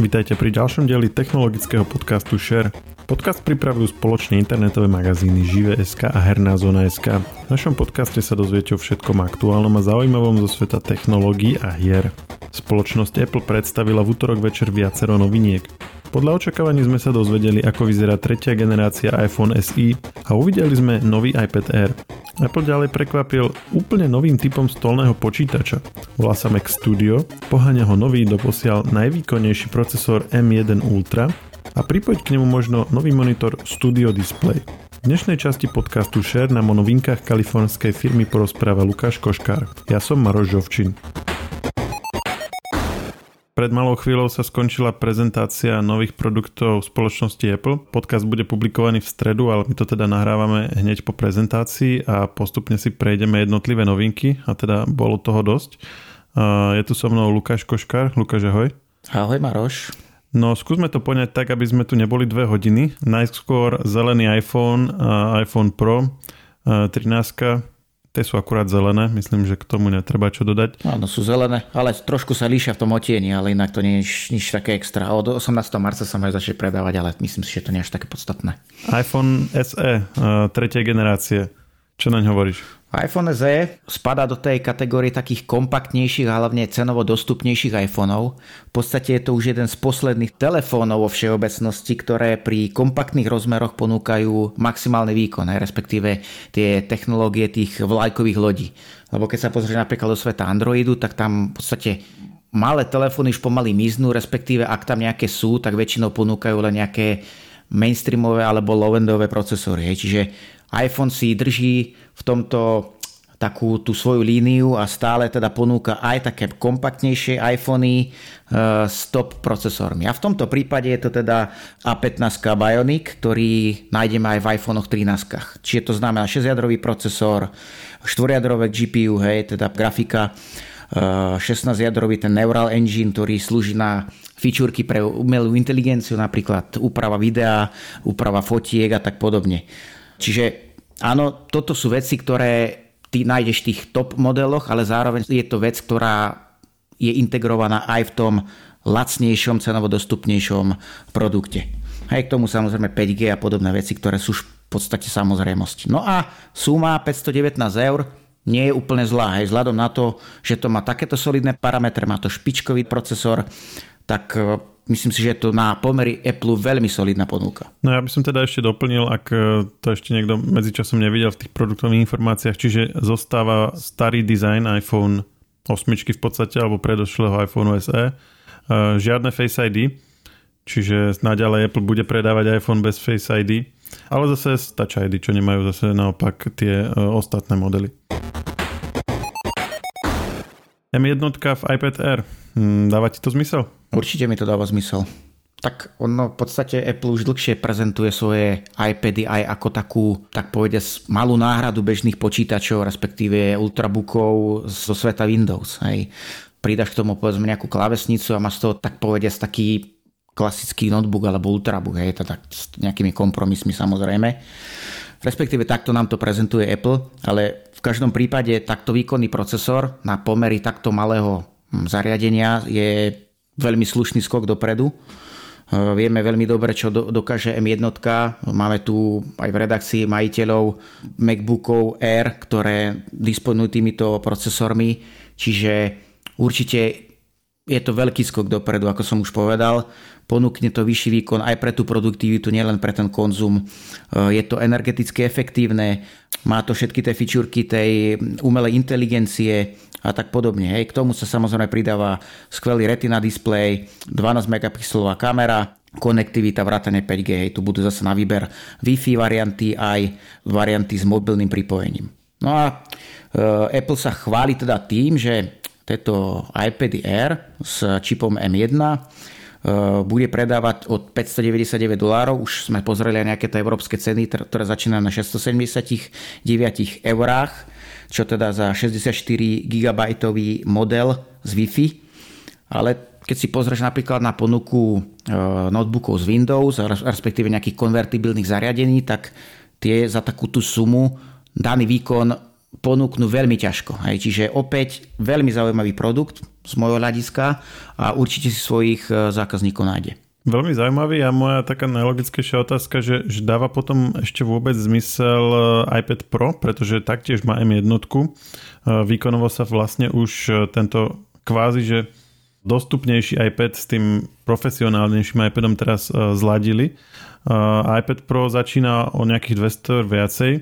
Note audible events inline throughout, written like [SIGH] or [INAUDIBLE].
Vítajte pri ďalšom dieli technologického podcastu Share. Podcast pripravujú spoločne internetové magazíny Žive.sk a Herná zona.sk. V našom podcaste sa dozviete o všetkom aktuálnom a zaujímavom zo sveta technológií a hier. Spoločnosť Apple predstavila v útorok večer viacero noviniek. Podľa očakávaní sme sa dozvedeli, ako vyzerá tretia generácia iPhone SE a uvideli sme nový iPad Air. Apple ďalej prekvapil úplne novým typom stolného počítača. Volá sa Mac Studio, poháňa ho nový doposiaľ najvýkonnejší procesor M1 Ultra a pripojiť k nemu možno nový monitor Studio Display. V dnešnej časti podcastu Share nám o novinkách kalifornskej firmy porozpráva Lukáš Koškár. Ja som Maroš Žovčin. Pred malou chvíľou sa skončila prezentácia nových produktov spoločnosti Apple. Podcast bude publikovaný v stredu, ale my to teda nahrávame hneď po prezentácii a postupne si prejdeme jednotlivé novinky a teda bolo toho dosť. Je tu so mnou Lukáš Koškár. Lukáš, ahoj. Ahoj Maroš. No skúsme to poňať tak, aby sme tu neboli dve hodiny. Najskôr zelený iPhone, iPhone Pro, 13 Tie sú akurát zelené, myslím, že k tomu netreba čo dodať. Áno, sú zelené, ale trošku sa líšia v tom otieni, ale inak to nie je nič, také extra. Od 18. marca sa majú začať predávať, ale myslím si, že to nie je až také podstatné. iPhone SE, tretej generácie. Čo naň hovoríš? iPhone SE spadá do tej kategórie takých kompaktnejších a hlavne cenovo dostupnejších iPhoneov. V podstate je to už jeden z posledných telefónov vo všeobecnosti, ktoré pri kompaktných rozmeroch ponúkajú maximálny výkon, respektíve tie technológie tých vlajkových lodí. Lebo keď sa pozrieš napríklad do sveta Androidu, tak tam v podstate malé telefóny už pomaly miznú, respektíve ak tam nejaké sú, tak väčšinou ponúkajú len nejaké mainstreamové alebo low-endové procesory. Čiže iPhone si drží v tomto takú tú svoju líniu a stále teda ponúka aj také kompaktnejšie iPhony uh, s top procesormi. A v tomto prípade je to teda A15 Bionic, ktorý nájdeme aj v iPhone 13. Čiže to znamená 6-jadrový procesor, 4-jadrové GPU, hej, teda grafika, uh, 16-jadrový ten Neural Engine, ktorý slúži na fičúrky pre umelú inteligenciu, napríklad úprava videa, úprava fotiek a tak podobne. Čiže áno, toto sú veci, ktoré ty nájdeš v tých top modeloch, ale zároveň je to vec, ktorá je integrovaná aj v tom lacnejšom, cenovo dostupnejšom produkte. Hej, k tomu samozrejme 5G a podobné veci, ktoré sú v podstate samozrejmosť. No a suma 519 eur nie je úplne zlá, hej, vzhľadom na to, že to má takéto solidné parametre, má to špičkový procesor, tak myslím si, že je to na pomery Apple veľmi solidná ponuka. No ja by som teda ešte doplnil, ak e, to ešte niekto medzičasom nevidel v tých produktových informáciách, čiže zostáva starý dizajn iPhone 8 v podstate, alebo predošlého iPhone SE. E, žiadne Face ID, čiže naďalej Apple bude predávať iPhone bez Face ID, ale zase Touch ID, čo nemajú zase naopak tie e, ostatné modely. M1 v iPad Air. Hm, dáva ti to zmysel? Určite mi to dáva zmysel. Tak ono v podstate Apple už dlhšie prezentuje svoje iPady aj ako takú, tak povediať, malú náhradu bežných počítačov, respektíve ultrabookov zo sveta Windows. Hej. Pridaš k tomu povedzme nejakú klavesnicu a máš toho tak povediať taký klasický notebook alebo ultrabook, hej, teda s nejakými kompromismi samozrejme. Respektíve takto nám to prezentuje Apple, ale v každom prípade takto výkonný procesor na pomery takto malého hm, zariadenia je veľmi slušný skok dopredu. E, vieme veľmi dobre, čo dokáže M1. Máme tu aj v redakcii majiteľov MacBookov Air, ktoré disponujú týmito procesormi, čiže určite je to veľký skok dopredu, ako som už povedal. Ponúkne to vyšší výkon aj pre tú produktivitu, nielen pre ten konzum. E, je to energeticky efektívne, má to všetky tie fičúrky tej umelej inteligencie, a tak podobne. Hej. K tomu sa samozrejme pridáva skvelý retina display, 12 megapixelová kamera, konektivita, vrátane 5G. Hej. Tu budú zase na výber Wi-Fi varianty aj varianty s mobilným pripojením. No a e, Apple sa chváli teda tým, že tieto iPad Air s čipom M1 e, bude predávať od 599 dolárov. Už sme pozreli aj nejaké tie európske ceny, ktoré začínajú na 679 eurách čo teda za 64 GB model z Wi-Fi, ale keď si pozrieš napríklad na ponuku e, notebookov z Windows, respektíve nejakých konvertibilných zariadení, tak tie za takúto sumu daný výkon ponúknú veľmi ťažko. Hej. Čiže opäť veľmi zaujímavý produkt z môjho hľadiska a určite si svojich e, zákazníkov nájde. Veľmi zaujímavý a moja taká najlogickejšia otázka, že, že dáva potom ešte vôbec zmysel e, iPad Pro, pretože taktiež má M1. E, výkonovo sa vlastne už tento kvázi, že dostupnejší iPad s tým profesionálnejším iPadom teraz zladili. iPad Pro začína o nejakých 200 viacej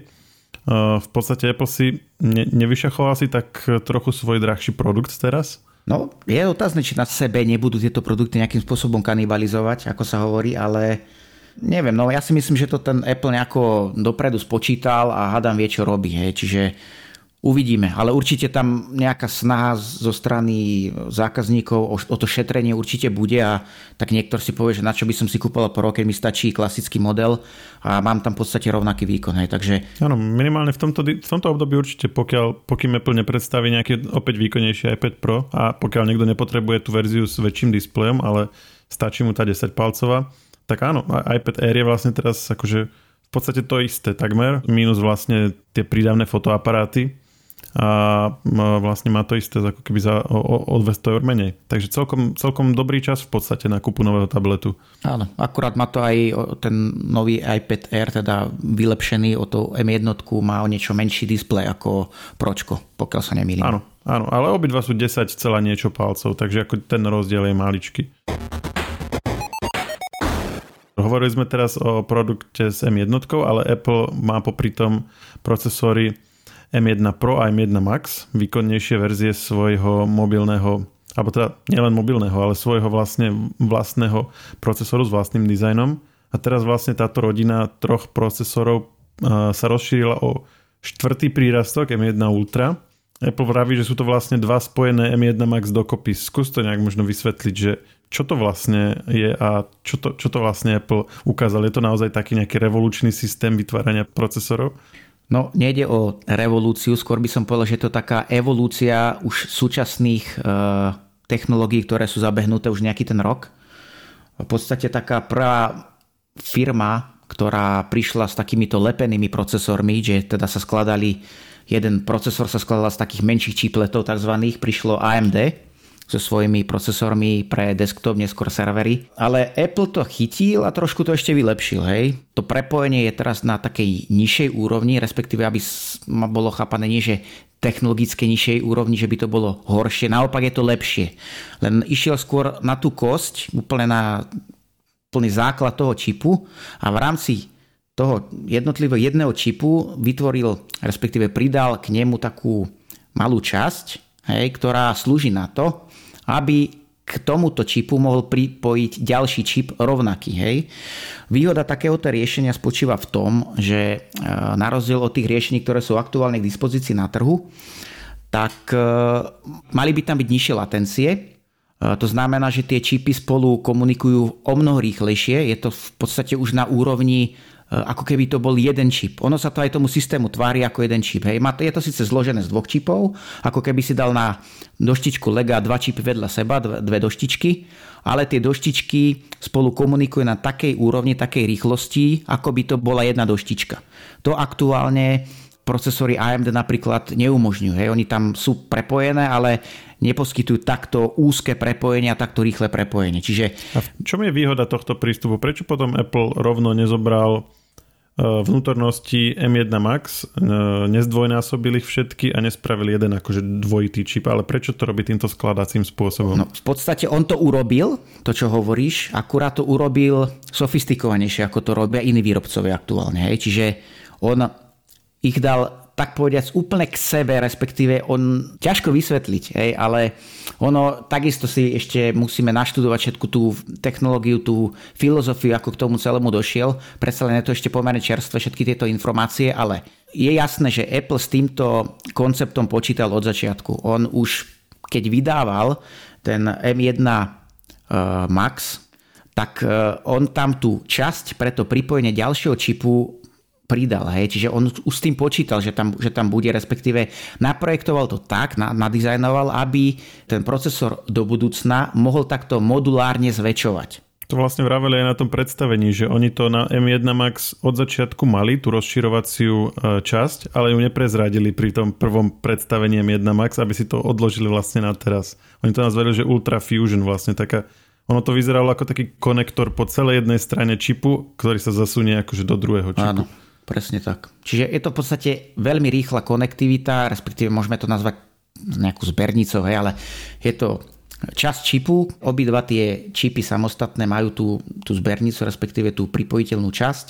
v podstate Apple si ne, nevyšachoval si tak trochu svoj drahší produkt teraz? No, je otázne, či na sebe nebudú tieto produkty nejakým spôsobom kanibalizovať, ako sa hovorí, ale neviem, no ja si myslím, že to ten Apple nejako dopredu spočítal a hádam vie, čo robí. Hej. Čiže Uvidíme, ale určite tam nejaká snaha zo strany zákazníkov o, to šetrenie určite bude a tak niektor si povie, že na čo by som si kúpil Pro, keď mi stačí klasický model a mám tam v podstate rovnaký výkon. Hej, takže... Áno, minimálne v tomto, v tomto období určite, pokiaľ, pokým Apple nepredstaví nejaký opäť výkonnejší iPad Pro a pokiaľ niekto nepotrebuje tú verziu s väčším displejom, ale stačí mu tá 10 palcová, tak áno, iPad Air je vlastne teraz akože v podstate to isté takmer, minus vlastne tie prídavné fotoaparáty, a vlastne má to isté ako keby za o, o 200 eur menej. Takže celkom, celkom dobrý čas v podstate na kúpu nového tabletu. Áno, akurát má to aj ten nový iPad Air, teda vylepšený o to M1 má o niečo menší displej ako Pročko, pokiaľ sa nemýlim. Áno, áno, ale obidva sú 10 celá niečo palcov, takže ako ten rozdiel je maličký. Hovorili sme teraz o produkte s M1, ale Apple má popri tom procesory M1 Pro a M1 Max, výkonnejšie verzie svojho mobilného alebo teda nielen mobilného, ale svojho vlastne vlastného procesoru s vlastným dizajnom. A teraz vlastne táto rodina troch procesorov sa rozšírila o štvrtý prírastok M1 Ultra. Apple vraví, že sú to vlastne dva spojené M1 Max dokopy. Skús to nejak možno vysvetliť, že čo to vlastne je a čo to, čo to vlastne Apple ukázal. Je to naozaj taký nejaký revolučný systém vytvárania procesorov? No, nejde o revolúciu, skôr by som povedal, že je to taká evolúcia už súčasných e, technológií, ktoré sú zabehnuté už nejaký ten rok. V podstate taká prvá firma, ktorá prišla s takýmito lepenými procesormi, že teda sa skladali, jeden procesor sa skladal z takých menších čipletov tzv. prišlo AMD, so svojimi procesormi pre desktop, neskôr servery. Ale Apple to chytil a trošku to ešte vylepšil. Hej. To prepojenie je teraz na takej nižšej úrovni, respektíve aby ma bolo chápané nie, že technologické nižšej úrovni, že by to bolo horšie. Naopak je to lepšie. Len išiel skôr na tú kosť, úplne na plný základ toho čipu a v rámci toho jednotlivého jedného čipu vytvoril, respektíve pridal k nemu takú malú časť, hej, ktorá slúži na to, aby k tomuto čipu mohol pripojiť ďalší čip rovnaký. Hej. Výhoda takéhoto riešenia spočíva v tom, že e, na rozdiel od tých riešení, ktoré sú aktuálne k dispozícii na trhu, tak e, mali by tam byť nižšie latencie. E, to znamená, že tie čipy spolu komunikujú o mnoho rýchlejšie. Je to v podstate už na úrovni ako keby to bol jeden čip. Ono sa to aj tomu systému tvári ako jeden čip. Hej. Je to síce zložené z dvoch čipov, ako keby si dal na doštičku Lega dva čipy vedľa seba, dve doštičky, ale tie doštičky spolu komunikujú na takej úrovni, takej rýchlosti, ako by to bola jedna doštička. To aktuálne procesory AMD napríklad neumožňujú. Hej. Oni tam sú prepojené, ale neposkytujú takto úzke prepojenie a takto rýchle prepojenie. Čiže... A v čom je výhoda tohto prístupu? Prečo potom Apple rovno nezobral vnútornosti M1 Max, e, nezdvojnásobili ich všetky a nespravili jeden akože dvojitý čip, ale prečo to robí týmto skladacím spôsobom? No, v podstate on to urobil, to čo hovoríš, akurát to urobil sofistikovanejšie, ako to robia iní výrobcovia aktuálne. Hej? Čiže on ich dal tak povediac úplne k sebe, respektíve on ťažko vysvetliť, hej, ale ono takisto si ešte musíme naštudovať všetku tú technológiu, tú filozofiu, ako k tomu celému došiel. Predsa len je to ešte pomerne čerstvé všetky tieto informácie, ale je jasné, že Apple s týmto konceptom počítal od začiatku. On už keď vydával ten M1 uh, Max, tak uh, on tam tú časť pre to pripojenie ďalšieho čipu pridal. Hej? Čiže on už s tým počítal, že tam, že tam bude, respektíve naprojektoval to tak, nadizajnoval, aby ten procesor do budúcna mohol takto modulárne zväčšovať. To vlastne vraveli aj na tom predstavení, že oni to na M1 Max od začiatku mali, tú rozširovaciu e, časť, ale ju neprezradili pri tom prvom predstavení M1 Max, aby si to odložili vlastne na teraz. Oni to nazvali, že Ultra Fusion vlastne taká ono to vyzeralo ako taký konektor po celej jednej strane čipu, ktorý sa zasunie akože do druhého čipu. Áno, presne tak. Čiže je to v podstate veľmi rýchla konektivita, respektíve môžeme to nazvať nejakú zbernicou, hej, ale je to časť čipu, obidva tie čipy samostatné majú tú, tú zbernicu, respektíve tú pripojiteľnú časť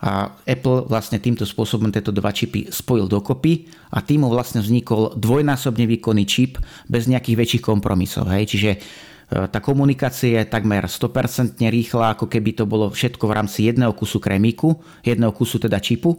a Apple vlastne týmto spôsobom tieto dva čipy spojil dokopy a tým vlastne vznikol dvojnásobne výkonný čip bez nejakých väčších kompromisov. Hej. Čiže tá komunikácia je takmer 100% rýchla, ako keby to bolo všetko v rámci jedného kusu kremíku, jedného kusu teda čipu,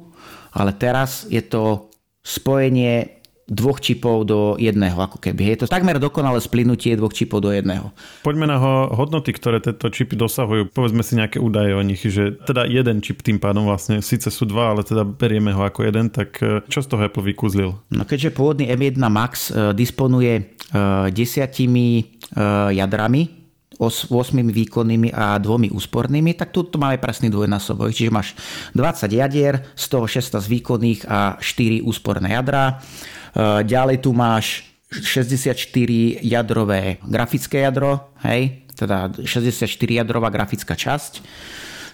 ale teraz je to spojenie dvoch čipov do jedného, ako keby. Je to takmer dokonalé splynutie dvoch čipov do jedného. Poďme na hodnoty, ktoré tieto čipy dosahujú. Povedzme si nejaké údaje o nich, že teda jeden čip tým pádom vlastne, síce sú dva, ale teda berieme ho ako jeden, tak e, čo z toho Apple vykúzlil? No keďže pôvodný M1 Max e, disponuje desiatimi jadrami, 8 výkonnými a dvomi úspornými, tak tu máme presný dvojnásobok. Čiže máš 20 jadier, z toho 16 výkonných a 4 úsporné jadra. Eh, ďalej tu máš 64 jadrové grafické jadro, hej, teda 64 jadrová grafická časť.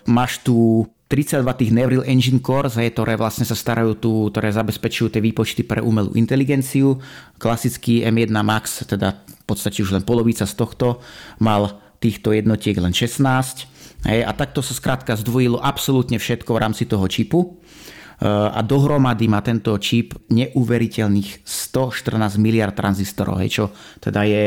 Máš tu 32 tých Neural Engine Cores, hej, ktoré vlastne sa starajú tu, ktoré zabezpečujú tie výpočty pre umelú inteligenciu. Klasický M1 Max, teda v podstate už len polovica z tohto, mal týchto jednotiek len 16. Hej, a takto sa skrátka zdvojilo absolútne všetko v rámci toho čipu a dohromady má tento čip neuveriteľných 114 miliard tranzistorov, hej, čo teda je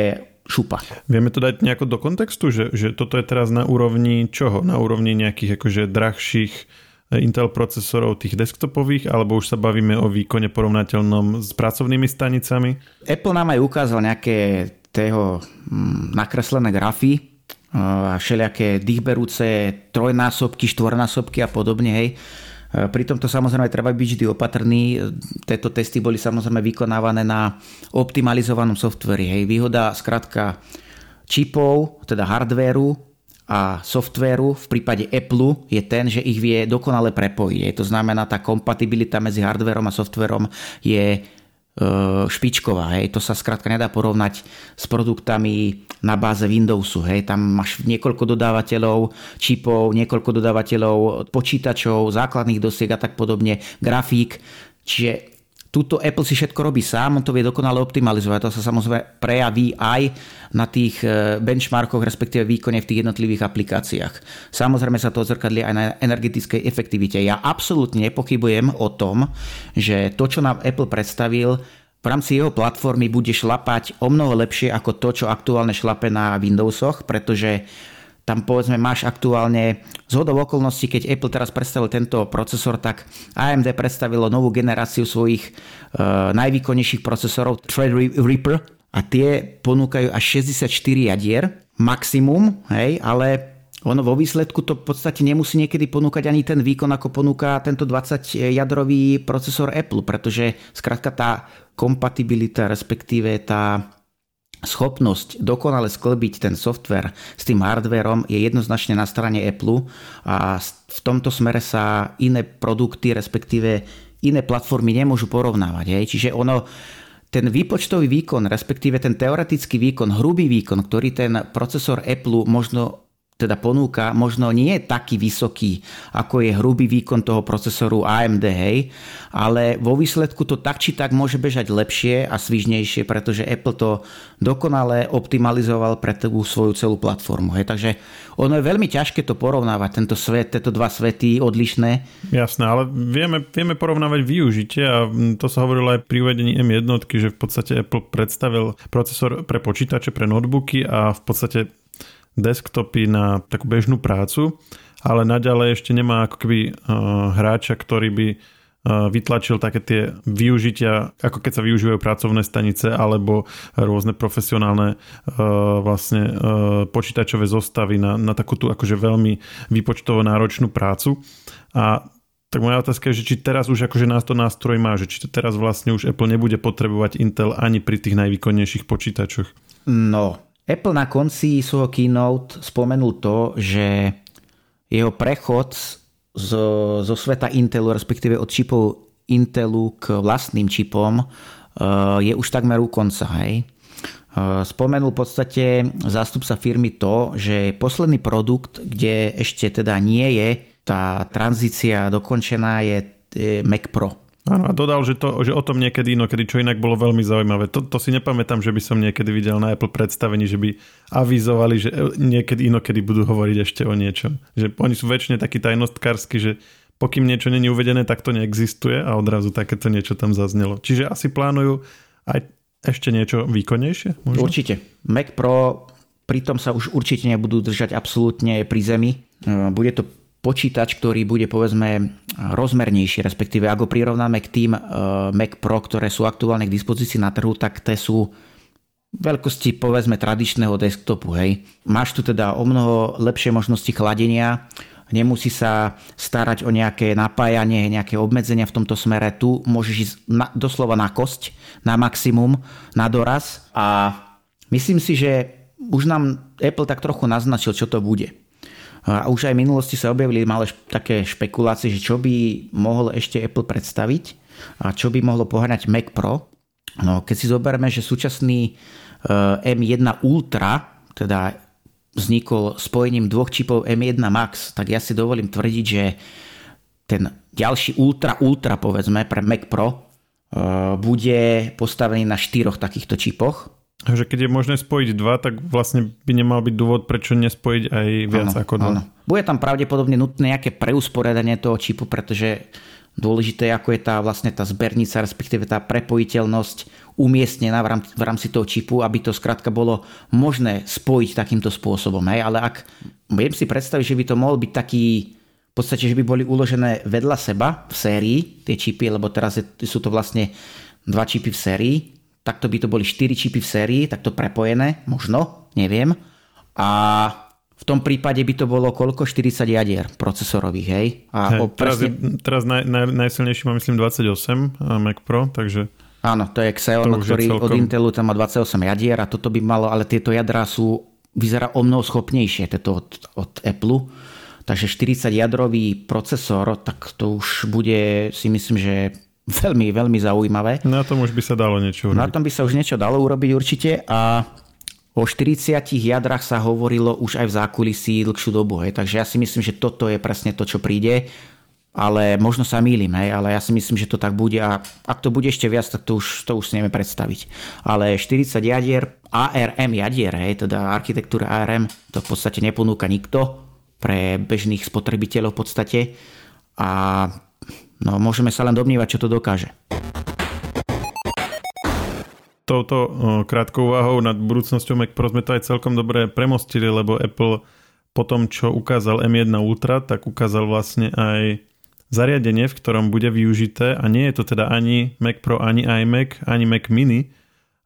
šupa. Vieme to dať nejako do kontextu, že, že toto je teraz na úrovni čoho? Na úrovni nejakých akože drahších eh, Intel procesorov tých desktopových, alebo už sa bavíme o výkone porovnateľnom s pracovnými stanicami? Apple nám aj ukázal nejaké tého hm, nakreslené grafy eh, a všelijaké dýchberúce trojnásobky, štvornásobky a podobne, hej E, pri tomto samozrejme treba byť vždy opatrný. Tieto testy boli samozrejme vykonávané na optimalizovanom softveri. Hej. Výhoda skrátka čipov, teda hardvéru a softvéru v prípade Apple je ten, že ich vie dokonale prepojiť. To znamená, tá kompatibilita medzi hardvérom a softvérom je E, špičková. Hej. To sa skrátka nedá porovnať s produktami na báze Windowsu. Hej. Tam máš niekoľko dodávateľov čipov, niekoľko dodávateľov počítačov, základných dosiek a tak podobne, grafík. Čiže Tuto Apple si všetko robí sám, on to vie dokonale optimalizovať. To sa samozrejme prejaví aj na tých e, benchmarkoch, respektíve výkone v tých jednotlivých aplikáciách. Samozrejme sa to odzrkadli aj na energetickej efektivite. Ja absolútne nepochybujem o tom, že to, čo nám Apple predstavil, v rámci jeho platformy bude šlapať o mnoho lepšie ako to, čo aktuálne šlape na Windowsoch, pretože tam povedzme máš aktuálne z hodov okolností, keď Apple teraz predstavil tento procesor, tak AMD predstavilo novú generáciu svojich uh, najvýkonnejších procesorov Threadripper a tie ponúkajú až 64 jadier, maximum, hej, ale ono vo výsledku to v podstate nemusí niekedy ponúkať ani ten výkon, ako ponúka tento 20-jadrový procesor Apple, pretože skrátka tá kompatibilita, respektíve tá schopnosť dokonale sklbiť ten software s tým hardverom je jednoznačne na strane Apple a v tomto smere sa iné produkty, respektíve iné platformy nemôžu porovnávať. Hej. Čiže ono, ten výpočtový výkon, respektíve ten teoretický výkon, hrubý výkon, ktorý ten procesor Apple možno teda ponúka, možno nie je taký vysoký, ako je hrubý výkon toho procesoru AMD, hej, ale vo výsledku to tak či tak môže bežať lepšie a svižnejšie, pretože Apple to dokonale optimalizoval pre tú svoju celú platformu. Hej. Takže ono je veľmi ťažké to porovnávať, tento svet, tieto dva svety odlišné. Jasné, ale vieme, vieme porovnávať využitie a to sa hovorilo aj pri uvedení M1, že v podstate Apple predstavil procesor pre počítače, pre notebooky a v podstate desktopy na takú bežnú prácu, ale naďalej ešte nemá ako keby uh, hráča, ktorý by uh, vytlačil také tie využitia, ako keď sa využívajú pracovné stanice alebo rôzne profesionálne uh, vlastne počítačové zostavy na, na takú tú akože veľmi výpočtovo náročnú prácu. A tak moja otázka je, že či teraz už akože nás to nástroj má, že či teraz vlastne už Apple nebude potrebovať Intel ani pri tých najvýkonnejších počítačoch. No, Apple na konci svojho keynote spomenul to, že jeho prechod zo, zo sveta Intelu, respektíve od čipov Intelu k vlastným čipom je už takmer u konca. Hej? Spomenul v podstate zástupca firmy to, že posledný produkt, kde ešte teda nie je tá tranzícia dokončená, je Mac Pro. Áno, a dodal, že, to, že o tom niekedy inokedy, čo inak bolo veľmi zaujímavé. To, to si nepamätám, že by som niekedy videl na Apple predstavení, že by avizovali, že niekedy inokedy budú hovoriť ešte o niečom. Že oni sú väčšine takí tajnostkársky, že pokým niečo není uvedené, tak to neexistuje a odrazu takéto niečo tam zaznelo. Čiže asi plánujú aj ešte niečo výkonnejšie? Možno? Určite. Mac Pro pritom sa už určite nebudú držať absolútne pri zemi. Bude to počítač, ktorý bude povedzme rozmernejší, respektíve ako prirovnáme k tým uh, Mac Pro, ktoré sú aktuálne k dispozícii na trhu, tak tie sú veľkosti povedzme tradičného desktopu. Hej. Máš tu teda o mnoho lepšie možnosti chladenia, nemusí sa starať o nejaké napájanie, nejaké obmedzenia v tomto smere. Tu môžeš ísť na, doslova na kosť, na maximum, na doraz a myslím si, že už nám Apple tak trochu naznačil, čo to bude. A už aj v minulosti sa objavili malé také špekulácie, že čo by mohol ešte Apple predstaviť a čo by mohlo poháňať Mac Pro. No, keď si zoberieme, že súčasný eh, M1 Ultra, teda vznikol spojením dvoch čipov M1 Max, tak ja si dovolím tvrdiť, že ten ďalší Ultra Ultra povedzme pre Mac Pro eh, bude postavený na štyroch takýchto čipoch že keď je možné spojiť dva, tak vlastne by nemal byť dôvod, prečo nespojiť aj viac ano, ako dva. Ano. Bude tam pravdepodobne nutné nejaké preusporiadanie toho čipu, pretože dôležité ako je tá vlastne tá zbernica, respektíve tá prepojiteľnosť umiestnená v rámci, v rámci toho čipu, aby to skrátka bolo možné spojiť takýmto spôsobom. Hej? Ale ak viem si predstaviť, že by to mohol byť taký v podstate, že by boli uložené vedľa seba v sérii tie čipy, lebo teraz je, sú to vlastne dva čipy v sérii, takto by to boli 4 čipy v sérii, takto prepojené, možno, neviem. A v tom prípade by to bolo koľko? 40 jadier procesorových, hej? A teraz, presne... je, teraz naj, naj, najsilnejší má myslím 28 Mac Pro, takže... Áno, to je Xeon, to ktorý celkom... od Intelu tam má 28 jadier a toto by malo, ale tieto jadrá sú, vyzerá o mnoho schopnejšie, toto od, od Apple. Takže 40 jadrový procesor, tak to už bude si myslím, že veľmi, veľmi zaujímavé. Na tom už by sa dalo niečo urobiť. Na tom by sa už niečo dalo urobiť určite a o 40 jadrach sa hovorilo už aj v zákulisí dlhšiu dobu, hej. takže ja si myslím, že toto je presne to, čo príde, ale možno sa mýlim, hej, ale ja si myslím, že to tak bude a ak to bude ešte viac, tak to už, to už si nevieme predstaviť. Ale 40 jadier, ARM jadier, hej, teda architektúra ARM, to v podstate neponúka nikto pre bežných spotrebiteľov v podstate a No môžeme sa len domnívať, čo to dokáže. Touto krátkou váhou nad budúcnosťou Mac Pro sme to aj celkom dobre premostili, lebo Apple po tom, čo ukázal M1 Ultra, tak ukázal vlastne aj zariadenie, v ktorom bude využité a nie je to teda ani Mac Pro, ani iMac, ani Mac Mini,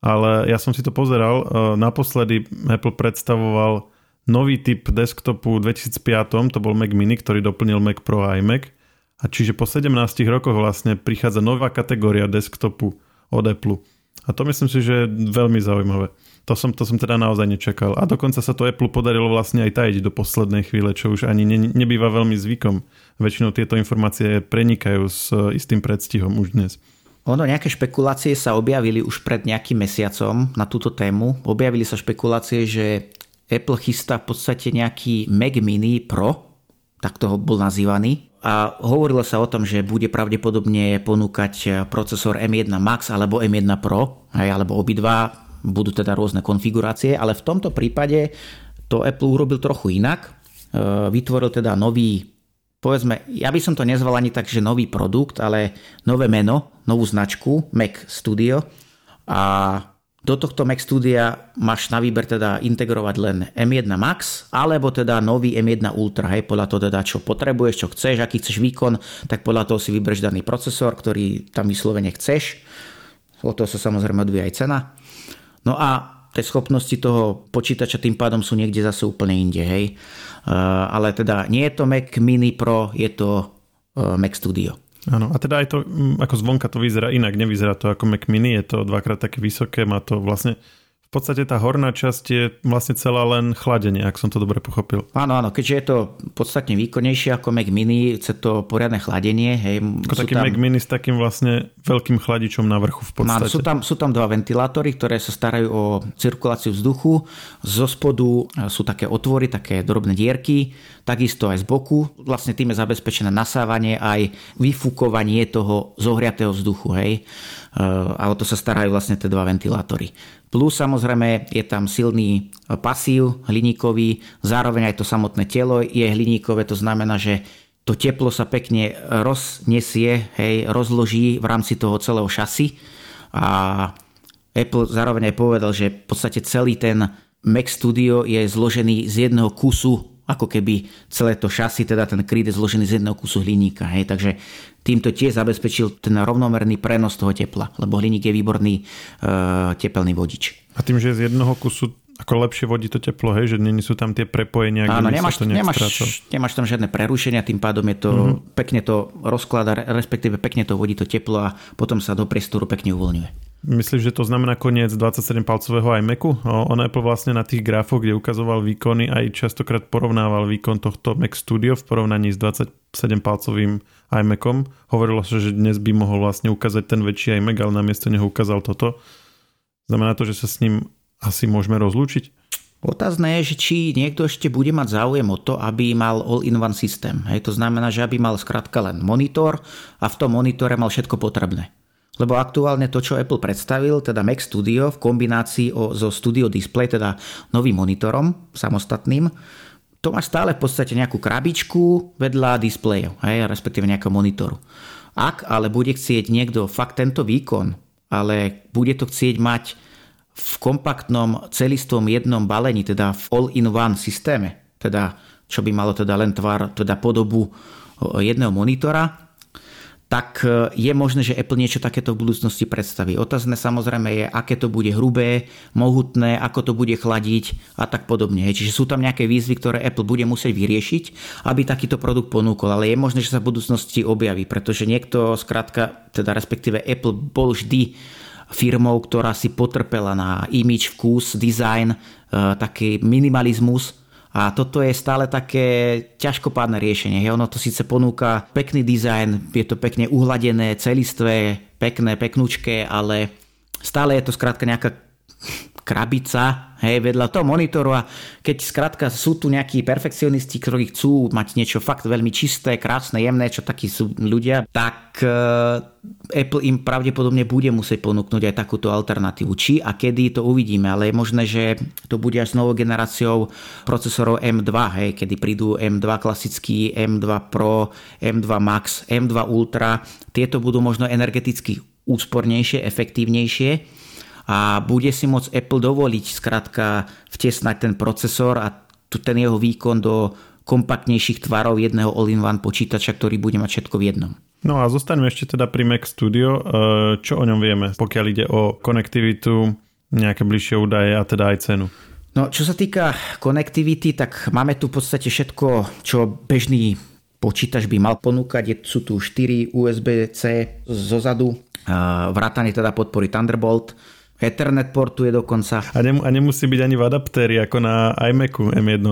ale ja som si to pozeral, naposledy Apple predstavoval nový typ desktopu v 2005, to bol Mac Mini, ktorý doplnil Mac Pro a iMac a čiže po 17 rokoch vlastne prichádza nová kategória desktopu od Apple. A to myslím si, že je veľmi zaujímavé. To som, to som teda naozaj nečakal. A dokonca sa to Apple podarilo vlastne aj tajiť do poslednej chvíle, čo už ani ne, nebýva veľmi zvykom. Väčšinou tieto informácie prenikajú s istým predstihom už dnes. Ono, nejaké špekulácie sa objavili už pred nejakým mesiacom na túto tému. Objavili sa špekulácie, že Apple chystá v podstate nejaký Mac Mini Pro, tak toho bol nazývaný, a hovorilo sa o tom, že bude pravdepodobne ponúkať procesor M1 Max alebo M1 Pro, aj, alebo obidva budú teda rôzne konfigurácie, ale v tomto prípade to Apple urobil trochu inak. E, vytvoril teda nový, povedzme, ja by som to nezval ani tak, že nový produkt, ale nové meno, novú značku Mac Studio a do tohto Mac Studia máš na výber teda integrovať len M1 Max alebo teda nový M1 Ultra, hej, podľa toho teda čo potrebuješ, čo chceš, aký chceš výkon, tak podľa toho si vybereš daný procesor, ktorý tam vyslovene chceš. O toho sa samozrejme odvíja aj cena. No a tie schopnosti toho počítača tým pádom sú niekde zase úplne inde, hej. Uh, ale teda nie je to Mac Mini Pro, je to uh, Mac Studio. Áno, a teda aj to, mm, ako zvonka to vyzerá inak, nevyzerá to ako Mac Mini, je to dvakrát také vysoké, má to vlastne v podstate tá horná časť je vlastne celá len chladenie, ak som to dobre pochopil. Áno, áno, keďže je to podstatne výkonnejšie ako Mac Mini, chce to poriadne chladenie. Hej, ako taký tam... Mac Mini s takým vlastne veľkým chladičom na vrchu v podstate. Áno, sú, tam, sú tam dva ventilátory, ktoré sa starajú o cirkuláciu vzduchu. Zo spodu sú také otvory, také drobné dierky, takisto aj z boku. Vlastne tým je zabezpečené nasávanie aj vyfúkovanie toho zohriatého vzduchu. Hej. A o to sa starajú vlastne tie dva ventilátory. Plus samozrejme je tam silný pasív hliníkový, zároveň aj to samotné telo je hliníkové, to znamená, že to teplo sa pekne roznesie, hej, rozloží v rámci toho celého šasy a Apple zároveň aj povedal, že v podstate celý ten Mac Studio je zložený z jedného kusu ako keby celé to šasy, teda ten kryt je zložený z jedného kusu hliníka. Hej. Takže týmto tiež zabezpečil ten rovnomerný prenos toho tepla, lebo hliník je výborný e, tepelný vodič. A tým, že je z jednoho kusu ako lepšie vodí to teplo, hej, že nie sú tam tie prepojenia, Áno, nemáš, to nemáš, nemáš tam žiadne prerušenia, tým pádom je to mm-hmm. pekne to rozklada, respektíve pekne to vodí to teplo a potom sa do priestoru pekne uvoľňuje. Myslíš, že to znamená koniec 27-palcového iMacu? On Apple vlastne na tých grafoch, kde ukazoval výkony, aj častokrát porovnával výkon tohto Mac Studio v porovnaní s 27-palcovým iMacom. Hovorilo sa, že dnes by mohol vlastne ukázať ten väčší iMac, ale namiesto neho ukázal toto. Znamená to, že sa s ním asi môžeme rozlúčiť? Otázne je, že či niekto ešte bude mať záujem o to, aby mal all-in-one systém. Hej, to znamená, že aby mal skrátka len monitor a v tom monitore mal všetko potrebné. Lebo aktuálne to, čo Apple predstavil, teda Mac Studio v kombinácii o, so Studio Display, teda novým monitorom samostatným, to má stále v podstate nejakú krabičku vedľa displejov, hej, respektíve nejakého monitoru. Ak ale bude chcieť niekto fakt tento výkon, ale bude to chcieť mať v kompaktnom celistvom jednom balení, teda v all-in-one systéme, teda čo by malo teda len tvar, teda podobu jedného monitora, tak e, je možné, že Apple niečo takéto v budúcnosti predstaví. Otázne samozrejme je, aké to bude hrubé, mohutné, ako to bude chladiť a tak podobne. Čiže sú tam nejaké výzvy, ktoré Apple bude musieť vyriešiť, aby takýto produkt ponúkol. Ale je možné, že sa v budúcnosti objaví, pretože niekto, skrátka, teda respektíve Apple bol vždy firmou, ktorá si potrpela na image, vkus, design, e, taký minimalizmus, a toto je stále také ťažkopádne riešenie. Hej. Ono to síce ponúka pekný dizajn, je to pekne uhladené, celistvé, pekné, peknúčké, ale stále je to skrátka nejaká krabica, hej, vedľa toho monitoru a keď skrátka sú tu nejakí perfekcionisti, ktorí chcú mať niečo fakt veľmi čisté, krásne, jemné, čo takí sú ľudia, tak uh, Apple im pravdepodobne bude musieť ponúknuť aj takúto alternatívu. Či a kedy to uvidíme, ale je možné, že to bude až s novou generáciou procesorov M2, hej, kedy prídu M2 klasický, M2 Pro, M2 Max, M2 Ultra. Tieto budú možno energeticky úspornejšie, efektívnejšie a bude si môcť Apple dovoliť skrátka vtesnať ten procesor a ten jeho výkon do kompaktnejších tvarov jedného all-in-one počítača, ktorý bude mať všetko v jednom. No a zostaneme ešte teda pri Mac Studio. E, čo o ňom vieme, pokiaľ ide o konektivitu, nejaké bližšie údaje a teda aj cenu? No, čo sa týka konektivity, tak máme tu v podstate všetko, čo bežný počítač by mal ponúkať. Sú tu 4 USB-C zozadu, vrátane teda podpory Thunderbolt, Ethernet portuje dokonca. A, nem, a nemusí byť ani v adaptéri ako na iMacu M1,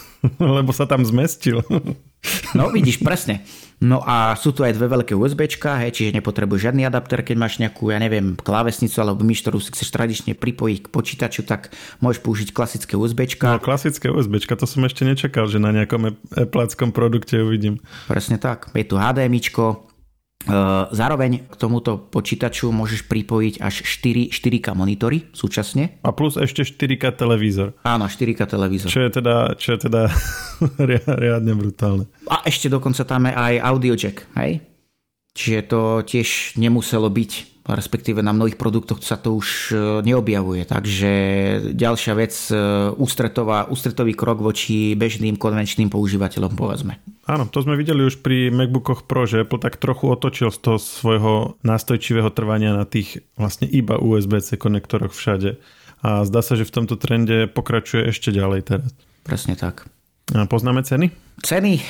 [LAUGHS] lebo sa tam zmestil. [LAUGHS] No vidíš, presne. No a sú tu aj dve veľké USBčka, hej, čiže nepotrebuješ žiadny adapter, keď máš nejakú, ja neviem, klávesnicu alebo myš, ktorú si chceš tradične pripojiť k počítaču, tak môžeš použiť klasické USBčka. No klasické USBčka, to som ešte nečakal, že na nejakom Appleackom produkte uvidím. Presne tak. Je tu HDMIčko, zároveň k tomuto počítaču môžeš pripojiť až 4, 4K monitory súčasne. A plus ešte 4K televízor. Áno, 4K televízor. Čo je teda, čo je teda [LAUGHS] riadne brutálne. A ešte dokonca tam je aj audio jack, hej? Čiže to tiež nemuselo byť respektíve na mnohých produktoch sa to už e, neobjavuje. Takže ďalšia vec, e, ústretová, ústretový krok voči bežným konvenčným používateľom, povedzme. Áno, to sme videli už pri MacBookoch Pro, že Apple tak trochu otočil z toho svojho nástojčivého trvania na tých vlastne iba USB-C konektoroch všade. A zdá sa, že v tomto trende pokračuje ešte ďalej teraz. Presne tak. A poznáme ceny? Ceny e,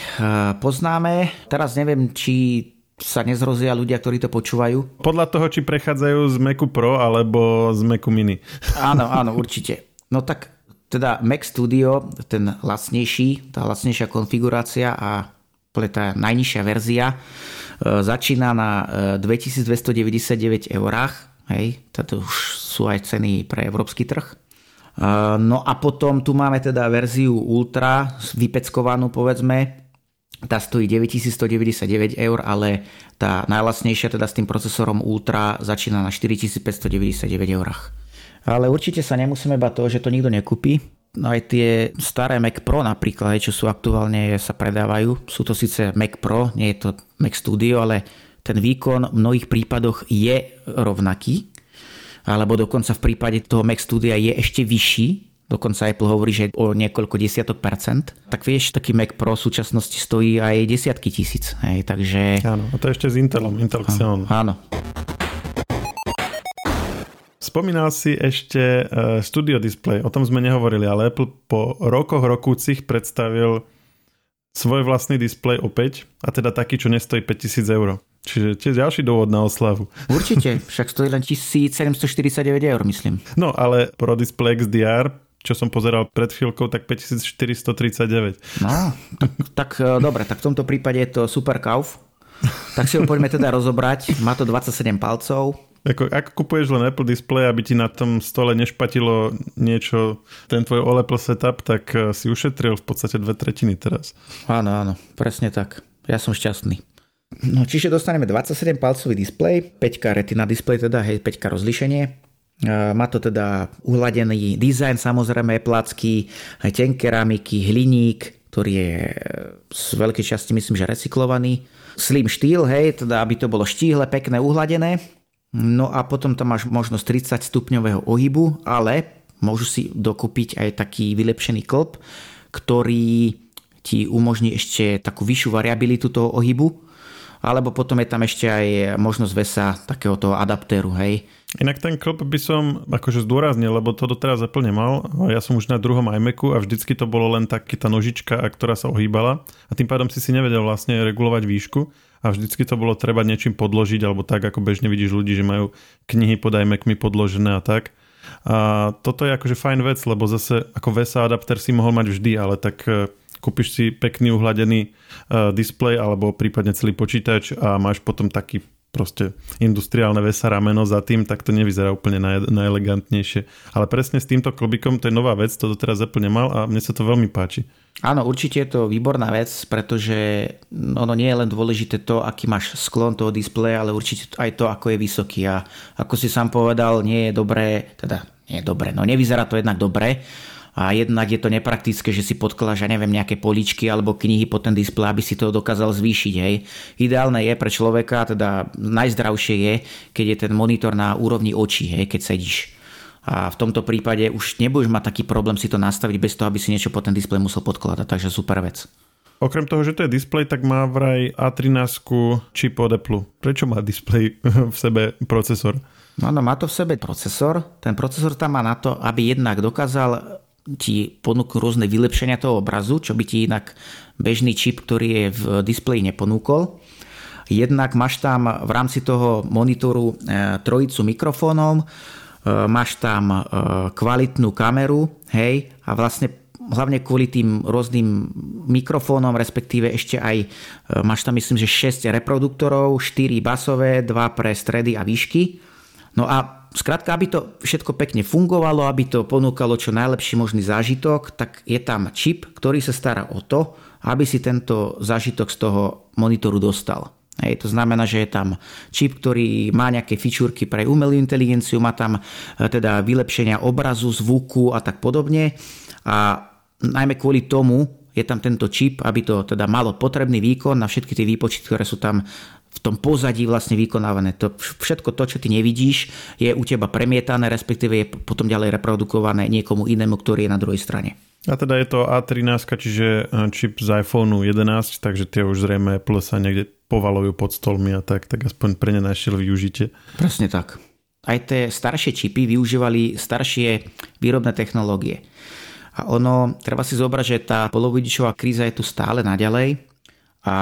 poznáme. Teraz neviem, či sa nezrozia ľudia, ktorí to počúvajú. Podľa toho, či prechádzajú z Macu Pro alebo z Macu Mini. [LAUGHS] Áno, áno, určite. No tak teda Mac Studio, ten lacnejší, tá lacnejšia konfigurácia a tá najnižšia verzia e, začína na 2299 e, eurách. Hej, toto už sú aj ceny pre európsky trh. E, no a potom tu máme teda verziu Ultra, vypeckovanú povedzme, tá stojí 9199 eur, ale tá najlasnejšia teda s tým procesorom Ultra začína na 4599 eurách. Ale určite sa nemusíme bať toho, že to nikto nekúpi. No aj tie staré Mac Pro napríklad, čo sú aktuálne, sa predávajú. Sú to síce Mac Pro, nie je to Mac Studio, ale ten výkon v mnohých prípadoch je rovnaký. Alebo dokonca v prípade toho Mac Studia je ešte vyšší, dokonca Apple hovorí, že o niekoľko desiatok percent, tak vieš, taký Mac Pro v súčasnosti stojí aj desiatky tisíc. Hej, takže... Áno, a to ešte s Intelom, Intel Xeon. Áno. Spomínal si ešte uh, Studio Display, o tom sme nehovorili, ale Apple po rokoch rokúcich predstavil svoj vlastný displej opäť, a teda taký, čo nestojí 5000 eur. Čiže tiež ďalší dôvod na oslavu. Určite, však stojí len 1749 eur, myslím. No, ale Pro Display XDR, čo som pozeral pred chvíľkou, tak 5439. No, tak, tak e, dobre, tak v tomto prípade je to super kauf. Tak si ho poďme teda rozobrať. Má to 27 palcov, ako, ak kupuješ len Apple display, aby ti na tom stole nešpatilo niečo, ten tvoj OLED setup, tak eh, si ušetril v podstate dve tretiny teraz. Áno, áno, presne tak. Ja som šťastný. No, čiže dostaneme 27 palcový displej, 5 retina display, teda hej, 5 rozlišenie. Eh, má to teda uhladený dizajn, samozrejme placky, aj tenké keramiky, hliník, ktorý je eh, z veľkej časti myslím, že recyklovaný. Slim štýl, hej, teda aby to bolo štíhle, pekné, uhladené. No a potom tam máš možnosť 30 stupňového ohybu, ale môžu si dokúpiť aj taký vylepšený klb, ktorý ti umožní ešte takú vyššiu variabilitu toho ohybu, alebo potom je tam ešte aj možnosť vesa takého toho adaptéru, hej. Inak ten klb by som akože zdôraznil, lebo to doteraz Apple nemal. Ja som už na druhom iMacu a vždycky to bolo len taký tá nožička, ktorá sa ohýbala a tým pádom si si nevedel vlastne regulovať výšku a vždycky to bolo treba niečím podložiť, alebo tak, ako bežne vidíš ľudí, že majú knihy pod iMacmi podložené a tak. A toto je akože fajn vec, lebo zase ako VESA adapter si mohol mať vždy, ale tak e, kúpiš si pekný uhladený uh, displej alebo prípadne celý počítač a máš potom taký proste industriálne vesa rameno za tým, tak to nevyzerá úplne naj, najelegantnejšie. Ale presne s týmto klobikom to je nová vec, to doteraz Apple nemal a mne sa to veľmi páči. Áno, určite je to výborná vec, pretože ono nie je len dôležité to, aký máš sklon toho displeja, ale určite aj to, ako je vysoký. A ako si sám povedal, nie je dobré, teda nie je dobré, no nevyzerá to jednak dobre, a jednak je to nepraktické, že si podkladáš, ja neviem, nejaké poličky alebo knihy pod ten displej, aby si to dokázal zvýšiť. Hej. Ideálne je pre človeka, teda najzdravšie je, keď je ten monitor na úrovni očí, hej, keď sedíš. A v tomto prípade už nebudeš mať taký problém si to nastaviť bez toho, aby si niečo pod ten displej musel podkladať, takže super vec. Okrem toho, že to je displej, tak má vraj A13 čip od Apple. Prečo má displej v sebe procesor? No, no, má to v sebe procesor. Ten procesor tam má na to, aby jednak dokázal ti ponúknu rôzne vylepšenia toho obrazu, čo by ti inak bežný čip, ktorý je v displeji neponúkol. Jednak máš tam v rámci toho monitoru e, trojicu mikrofónov, e, máš tam e, kvalitnú kameru, hej, a vlastne hlavne kvôli tým rôznym mikrofónom, respektíve ešte aj máš tam myslím, že 6 reproduktorov, 4 basové, 2 pre stredy a výšky. No a Skrátka, aby to všetko pekne fungovalo, aby to ponúkalo čo najlepší možný zážitok, tak je tam čip, ktorý sa stará o to, aby si tento zážitok z toho monitoru dostal. Hej, to znamená, že je tam čip, ktorý má nejaké fičúrky pre umelú inteligenciu, má tam e, teda vylepšenia obrazu, zvuku a tak podobne. A najmä kvôli tomu je tam tento čip, aby to teda malo potrebný výkon na všetky tie výpočty, ktoré sú tam v tom pozadí vlastne vykonávané. To, všetko to, čo ty nevidíš, je u teba premietané, respektíve je potom ďalej reprodukované niekomu inému, ktorý je na druhej strane. A teda je to A13, čiže e, čip z iPhone 11, takže tie už zrejme Apple sa niekde povalujú pod stolmi a tak, tak aspoň pre ne našiel využite. Presne tak. Aj tie staršie čipy využívali staršie výrobné technológie. A ono, treba si zobrať, že tá polovodičová kríza je tu stále naďalej a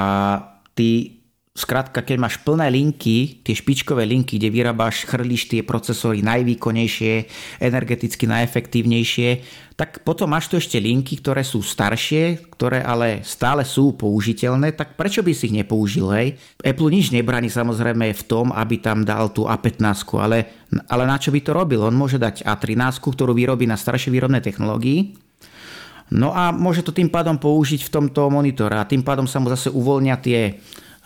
tí Skrátka, keď máš plné linky, tie špičkové linky, kde vyrábaš, chrlíš tie procesory najvýkonnejšie, energeticky najefektívnejšie, tak potom máš tu ešte linky, ktoré sú staršie, ktoré ale stále sú použiteľné, tak prečo by si ich nepoužil, hej? Apple nič nebraní samozrejme v tom, aby tam dal tú A15, ale, ale na čo by to robil? On môže dať A13, ktorú vyrobí na staršej výrobnej technológii, No a môže to tým pádom použiť v tomto monitore a tým pádom sa mu zase uvoľnia tie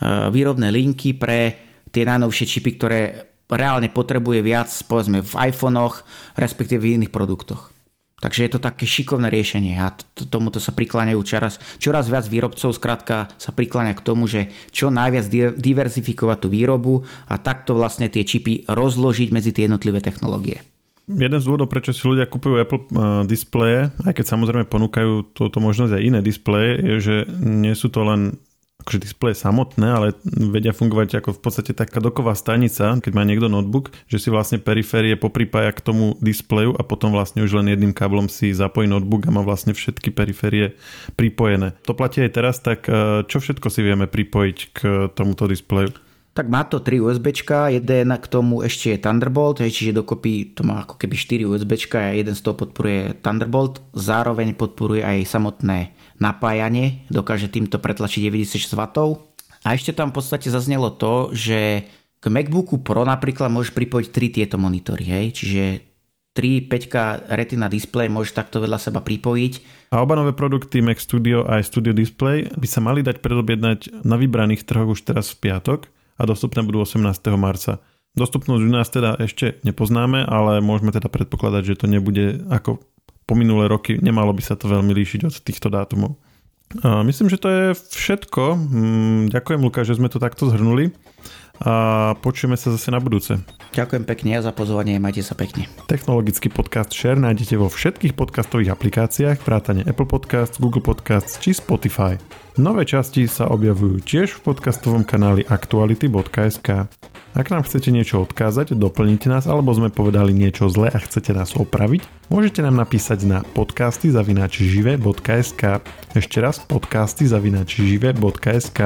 výrobné linky pre tie najnovšie čipy, ktoré reálne potrebuje viac povedzme v iPhonech, respektíve v iných produktoch. Takže je to také šikovné riešenie a tomuto sa prikláňajú čoraz, čoraz viac výrobcov, skrátka sa prikláňa k tomu, že čo najviac diverzifikovať tú výrobu a takto vlastne tie čipy rozložiť medzi tie jednotlivé technológie. Jeden z dôvodov, prečo si ľudia kupujú Apple eh, displeje, aj keď samozrejme ponúkajú túto možnosť aj iné displeje, je, že nie sú to len akože displeje samotné, ale vedia fungovať ako v podstate taká doková stanica, keď má niekto notebook, že si vlastne periférie popripája k tomu displeju a potom vlastne už len jedným káblom si zapojí notebook a má vlastne všetky periférie pripojené. To platí aj teraz, tak e, čo všetko si vieme pripojiť k tomuto displeju? Tak má to 3 USB, jeden k tomu ešte je Thunderbolt, čiže dokopy to má ako keby 4 USB a jeden z toho podporuje Thunderbolt, zároveň podporuje aj samotné napájanie, dokáže týmto pretlačiť 96 W. A ešte tam v podstate zaznelo to, že k MacBooku Pro napríklad môžeš pripojiť 3 tieto monitory, hej? čiže 3 5 Retina display môžeš takto vedľa seba pripojiť. A oba nové produkty Mac Studio a aj Studio Display by sa mali dať predobjednať na vybraných trhoch už teraz v piatok a dostupné budú 18. marca. Dostupnosť u nás teda ešte nepoznáme, ale môžeme teda predpokladať, že to nebude ako po minulé roky nemalo by sa to veľmi líšiť od týchto dátumov. A myslím, že to je všetko. Mm, ďakujem, Luka, že sme to takto zhrnuli a počujeme sa zase na budúce. Ďakujem pekne za pozvanie, majte sa pekne. Technologický podcast Share nájdete vo všetkých podcastových aplikáciách, vrátane Apple Podcasts, Google Podcasts či Spotify. Nové časti sa objavujú tiež v podcastovom kanáli aktuality.sk. Ak nám chcete niečo odkázať, doplniť nás alebo sme povedali niečo zle a chcete nás opraviť, môžete nám napísať na podcasty zavinačižive.sk. Ešte raz podcasty zavinačižive.sk.